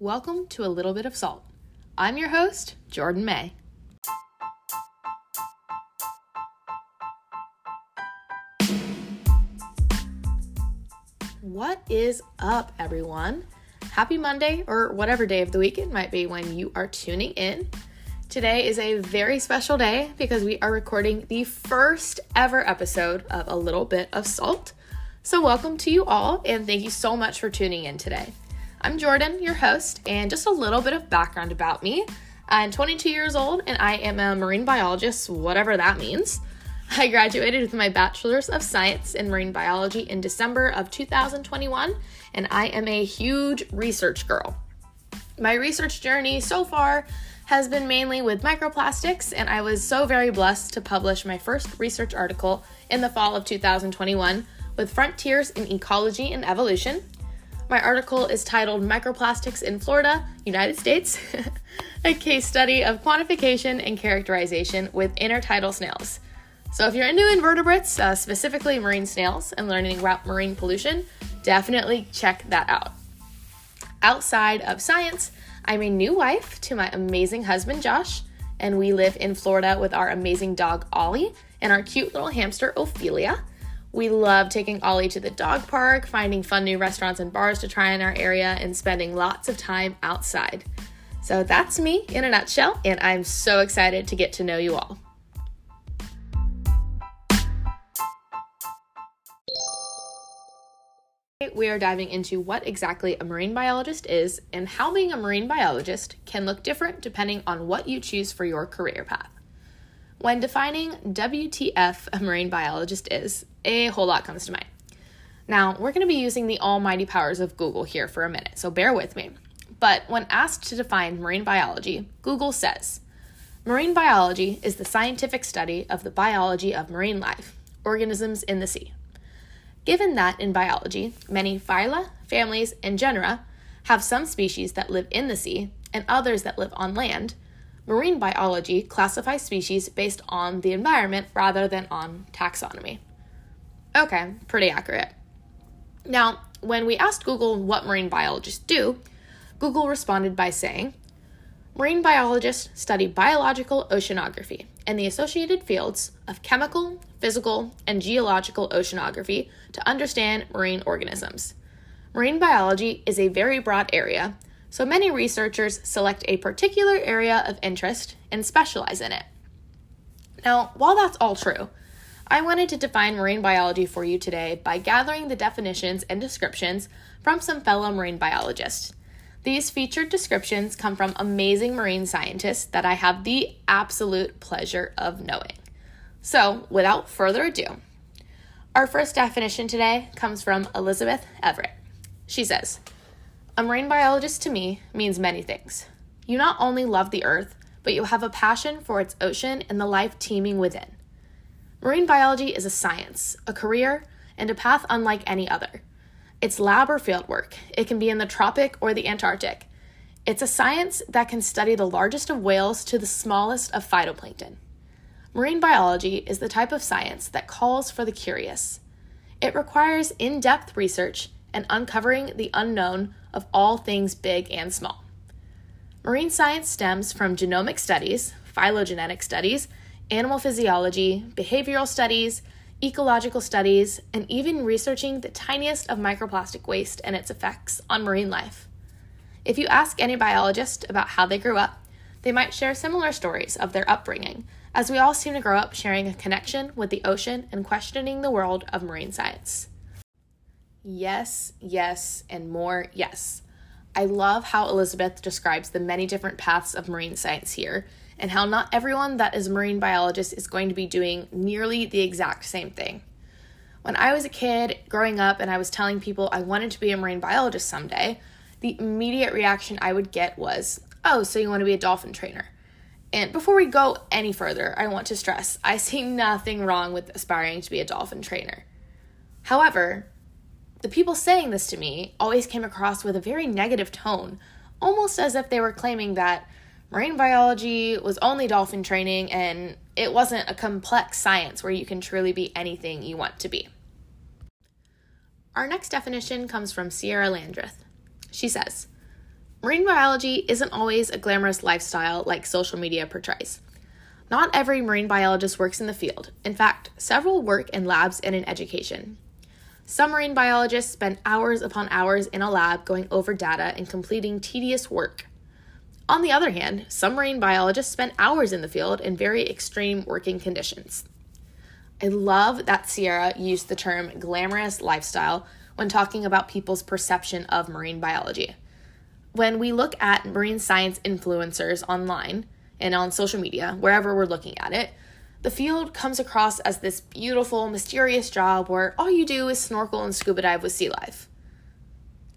Welcome to A Little Bit of Salt. I'm your host, Jordan May. What is up, everyone? Happy Monday, or whatever day of the week it might be when you are tuning in. Today is a very special day because we are recording the first ever episode of A Little Bit of Salt. So, welcome to you all, and thank you so much for tuning in today. I'm Jordan, your host, and just a little bit of background about me. I'm 22 years old and I am a marine biologist, whatever that means. I graduated with my Bachelor's of Science in Marine Biology in December of 2021, and I am a huge research girl. My research journey so far has been mainly with microplastics, and I was so very blessed to publish my first research article in the fall of 2021 with Frontiers in Ecology and Evolution, my article is titled Microplastics in Florida, United States, a case study of quantification and characterization with intertidal snails. So, if you're into invertebrates, uh, specifically marine snails, and learning about marine pollution, definitely check that out. Outside of science, I'm a new wife to my amazing husband, Josh, and we live in Florida with our amazing dog, Ollie, and our cute little hamster, Ophelia. We love taking Ollie to the dog park, finding fun new restaurants and bars to try in our area, and spending lots of time outside. So that's me in a nutshell, and I'm so excited to get to know you all. We are diving into what exactly a marine biologist is and how being a marine biologist can look different depending on what you choose for your career path. When defining WTF a marine biologist is, a whole lot comes to mind. Now, we're going to be using the almighty powers of Google here for a minute, so bear with me. But when asked to define marine biology, Google says Marine biology is the scientific study of the biology of marine life, organisms in the sea. Given that in biology, many phyla, families, and genera have some species that live in the sea and others that live on land, Marine biology classifies species based on the environment rather than on taxonomy. Okay, pretty accurate. Now, when we asked Google what marine biologists do, Google responded by saying, Marine biologists study biological oceanography and the associated fields of chemical, physical, and geological oceanography to understand marine organisms. Marine biology is a very broad area so many researchers select a particular area of interest and specialize in it. Now, while that's all true, I wanted to define marine biology for you today by gathering the definitions and descriptions from some fellow marine biologists. These featured descriptions come from amazing marine scientists that I have the absolute pleasure of knowing. So, without further ado, our first definition today comes from Elizabeth Everett. She says, a marine biologist to me means many things. You not only love the earth, but you have a passion for its ocean and the life teeming within. Marine biology is a science, a career, and a path unlike any other. It's lab or field work. It can be in the tropic or the Antarctic. It's a science that can study the largest of whales to the smallest of phytoplankton. Marine biology is the type of science that calls for the curious. It requires in depth research and uncovering the unknown of all things big and small. Marine science stems from genomic studies, phylogenetic studies, animal physiology, behavioral studies, ecological studies, and even researching the tiniest of microplastic waste and its effects on marine life. If you ask any biologist about how they grew up, they might share similar stories of their upbringing, as we all seem to grow up sharing a connection with the ocean and questioning the world of marine science. Yes, yes, and more yes. I love how Elizabeth describes the many different paths of marine science here, and how not everyone that is a marine biologist is going to be doing nearly the exact same thing. When I was a kid growing up and I was telling people I wanted to be a marine biologist someday, the immediate reaction I would get was, Oh, so you want to be a dolphin trainer? And before we go any further, I want to stress I see nothing wrong with aspiring to be a dolphin trainer. However, the people saying this to me always came across with a very negative tone, almost as if they were claiming that marine biology was only dolphin training and it wasn't a complex science where you can truly be anything you want to be. Our next definition comes from Sierra Landreth. She says, marine biology isn't always a glamorous lifestyle like social media portrays. Not every marine biologist works in the field. In fact, several work in labs and in education. Some marine biologists spend hours upon hours in a lab going over data and completing tedious work. On the other hand, some marine biologists spend hours in the field in very extreme working conditions. I love that Sierra used the term glamorous lifestyle when talking about people's perception of marine biology. When we look at marine science influencers online and on social media, wherever we're looking at it, the field comes across as this beautiful, mysterious job where all you do is snorkel and scuba dive with sea life.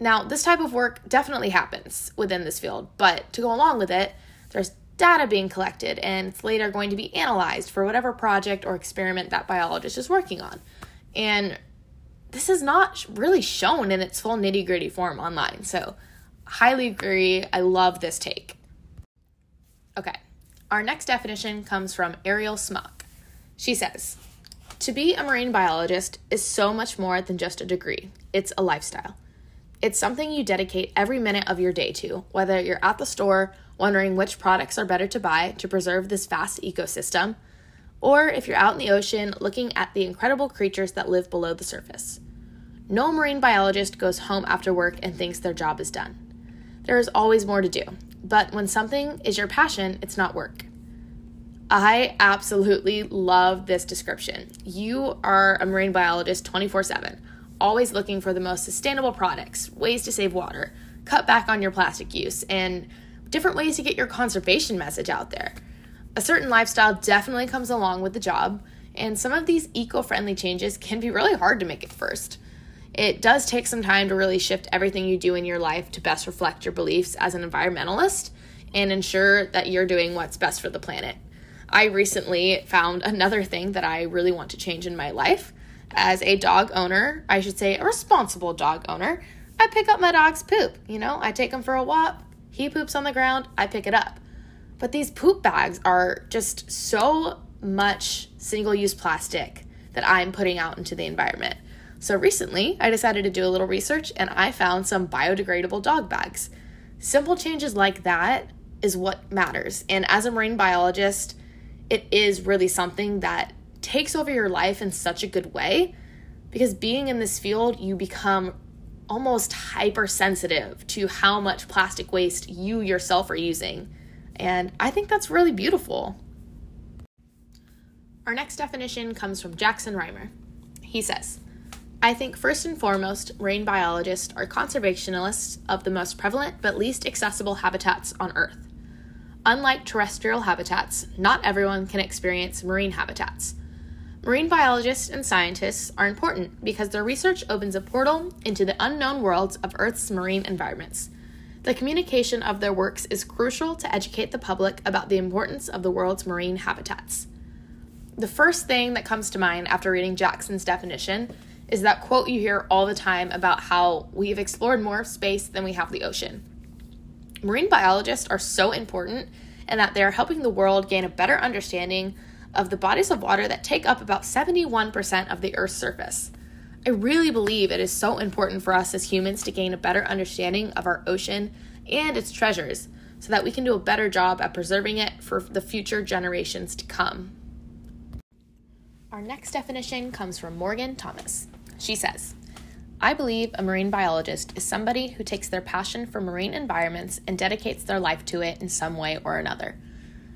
Now, this type of work definitely happens within this field, but to go along with it, there's data being collected and it's later going to be analyzed for whatever project or experiment that biologist is working on. And this is not really shown in its full nitty gritty form online. So, highly agree. I love this take. Okay, our next definition comes from Ariel Smock. She says, To be a marine biologist is so much more than just a degree, it's a lifestyle. It's something you dedicate every minute of your day to, whether you're at the store wondering which products are better to buy to preserve this vast ecosystem or if you're out in the ocean looking at the incredible creatures that live below the surface. No marine biologist goes home after work and thinks their job is done. There is always more to do, but when something is your passion, it's not work. I absolutely love this description. You are a marine biologist 24 7, always looking for the most sustainable products, ways to save water, cut back on your plastic use, and different ways to get your conservation message out there a certain lifestyle definitely comes along with the job, and some of these eco friendly changes can be really hard to make at first. It does take some time to really shift everything you do in your life to best reflect your beliefs as an environmentalist and ensure that you're doing what's best for the planet. I recently found another thing that I really want to change in my life. As a dog owner, I should say a responsible dog owner, I pick up my dog's poop. You know, I take him for a walk, he poops on the ground, I pick it up. But these poop bags are just so much single use plastic that I'm putting out into the environment. So recently, I decided to do a little research and I found some biodegradable dog bags. Simple changes like that is what matters. And as a marine biologist, it is really something that takes over your life in such a good way because being in this field, you become almost hypersensitive to how much plastic waste you yourself are using and I think that's really beautiful. Our next definition comes from Jackson Reimer. He says, I think first and foremost, marine biologists are conservationists of the most prevalent but least accessible habitats on Earth. Unlike terrestrial habitats, not everyone can experience marine habitats. Marine biologists and scientists are important because their research opens a portal into the unknown worlds of Earth's marine environments the communication of their works is crucial to educate the public about the importance of the world's marine habitats. The first thing that comes to mind after reading Jackson's definition is that quote you hear all the time about how we've explored more of space than we have the ocean. Marine biologists are so important in that they are helping the world gain a better understanding of the bodies of water that take up about 71% of the Earth's surface. I really believe it is so important for us as humans to gain a better understanding of our ocean and its treasures so that we can do a better job at preserving it for the future generations to come. Our next definition comes from Morgan Thomas. She says, I believe a marine biologist is somebody who takes their passion for marine environments and dedicates their life to it in some way or another.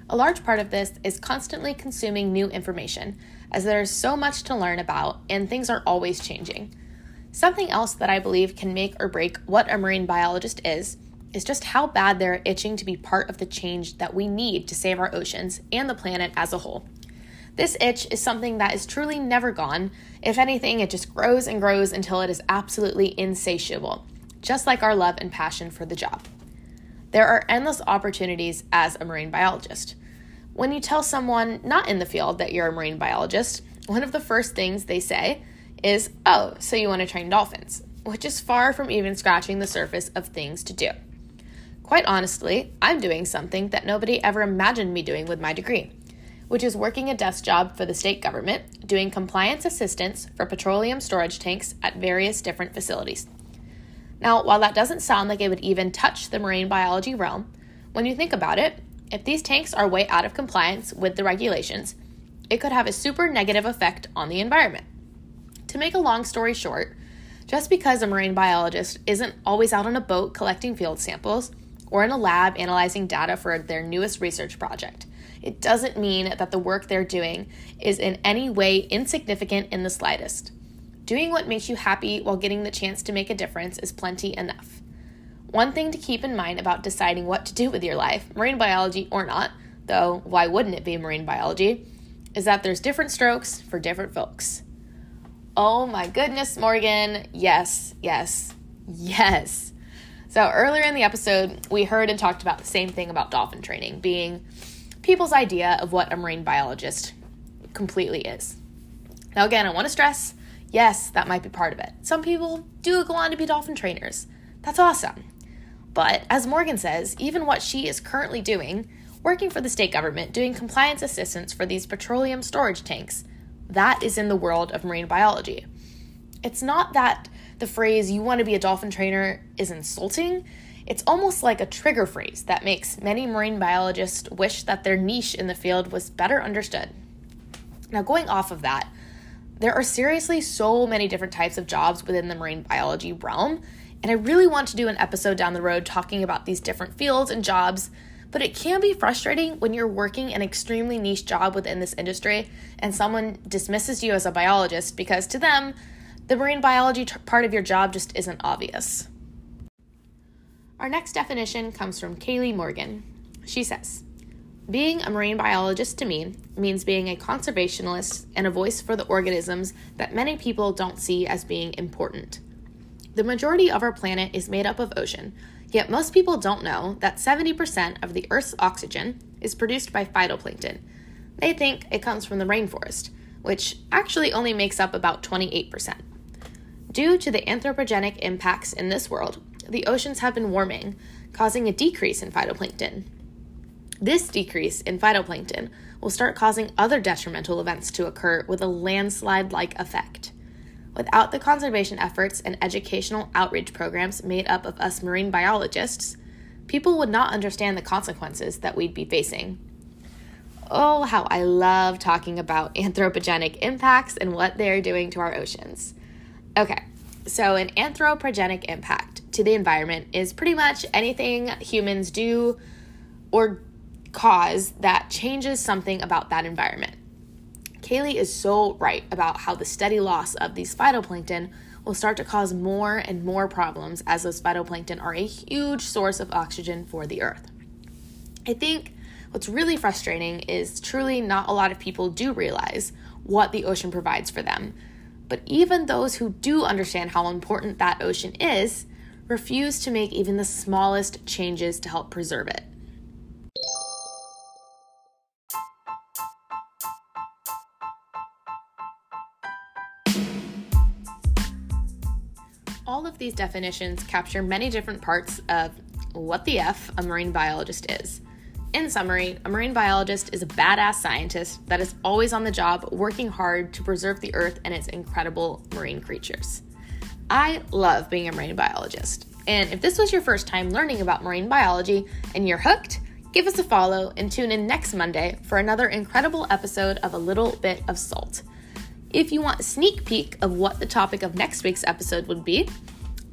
A large part of this is constantly consuming new information as there's so much to learn about and things are always changing. Something else that I believe can make or break what a marine biologist is is just how bad they're itching to be part of the change that we need to save our oceans and the planet as a whole. This itch is something that is truly never gone. If anything, it just grows and grows until it is absolutely insatiable, just like our love and passion for the job. There are endless opportunities as a marine biologist. When you tell someone not in the field that you're a marine biologist, one of the first things they say is, Oh, so you want to train dolphins, which is far from even scratching the surface of things to do. Quite honestly, I'm doing something that nobody ever imagined me doing with my degree, which is working a desk job for the state government, doing compliance assistance for petroleum storage tanks at various different facilities. Now, while that doesn't sound like it would even touch the marine biology realm, when you think about it, if these tanks are way out of compliance with the regulations, it could have a super negative effect on the environment. To make a long story short, just because a marine biologist isn't always out on a boat collecting field samples or in a lab analyzing data for their newest research project, it doesn't mean that the work they're doing is in any way insignificant in the slightest. Doing what makes you happy while getting the chance to make a difference is plenty enough. One thing to keep in mind about deciding what to do with your life, marine biology or not, though why wouldn't it be marine biology, is that there's different strokes for different folks. Oh my goodness, Morgan. Yes, yes, yes. So, earlier in the episode, we heard and talked about the same thing about dolphin training being people's idea of what a marine biologist completely is. Now, again, I want to stress yes, that might be part of it. Some people do go on to be dolphin trainers. That's awesome. But as Morgan says, even what she is currently doing, working for the state government, doing compliance assistance for these petroleum storage tanks, that is in the world of marine biology. It's not that the phrase, you want to be a dolphin trainer, is insulting. It's almost like a trigger phrase that makes many marine biologists wish that their niche in the field was better understood. Now, going off of that, there are seriously so many different types of jobs within the marine biology realm, and I really want to do an episode down the road talking about these different fields and jobs. But it can be frustrating when you're working an extremely niche job within this industry and someone dismisses you as a biologist because to them, the marine biology t- part of your job just isn't obvious. Our next definition comes from Kaylee Morgan. She says, being a marine biologist to me means being a conservationist and a voice for the organisms that many people don't see as being important. The majority of our planet is made up of ocean, yet most people don't know that 70% of the Earth's oxygen is produced by phytoplankton. They think it comes from the rainforest, which actually only makes up about 28%. Due to the anthropogenic impacts in this world, the oceans have been warming, causing a decrease in phytoplankton. This decrease in phytoplankton will start causing other detrimental events to occur with a landslide like effect. Without the conservation efforts and educational outreach programs made up of us marine biologists, people would not understand the consequences that we'd be facing. Oh, how I love talking about anthropogenic impacts and what they're doing to our oceans. Okay, so an anthropogenic impact to the environment is pretty much anything humans do or cause that changes something about that environment. Kaylee is so right about how the steady loss of these phytoplankton will start to cause more and more problems as those phytoplankton are a huge source of oxygen for the earth. I think what's really frustrating is truly not a lot of people do realize what the ocean provides for them. But even those who do understand how important that ocean is refuse to make even the smallest changes to help preserve it. All of these definitions capture many different parts of what the F a marine biologist is. In summary, a marine biologist is a badass scientist that is always on the job working hard to preserve the earth and its incredible marine creatures. I love being a marine biologist, and if this was your first time learning about marine biology and you're hooked, give us a follow and tune in next Monday for another incredible episode of A Little Bit of Salt. If you want a sneak peek of what the topic of next week's episode would be,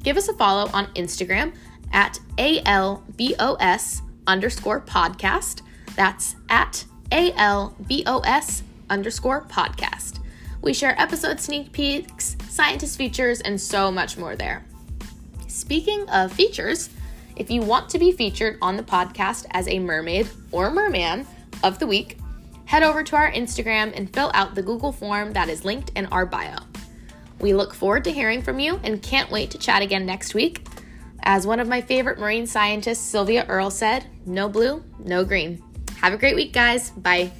give us a follow on Instagram at ALBOS underscore podcast. That's at ALBOS underscore podcast. We share episode sneak peeks, scientist features, and so much more there. Speaking of features, if you want to be featured on the podcast as a mermaid or merman of the week, head over to our Instagram and fill out the Google form that is linked in our bio. We look forward to hearing from you and can't wait to chat again next week. As one of my favorite marine scientists, Sylvia Earle, said, no blue, no green. Have a great week, guys. Bye.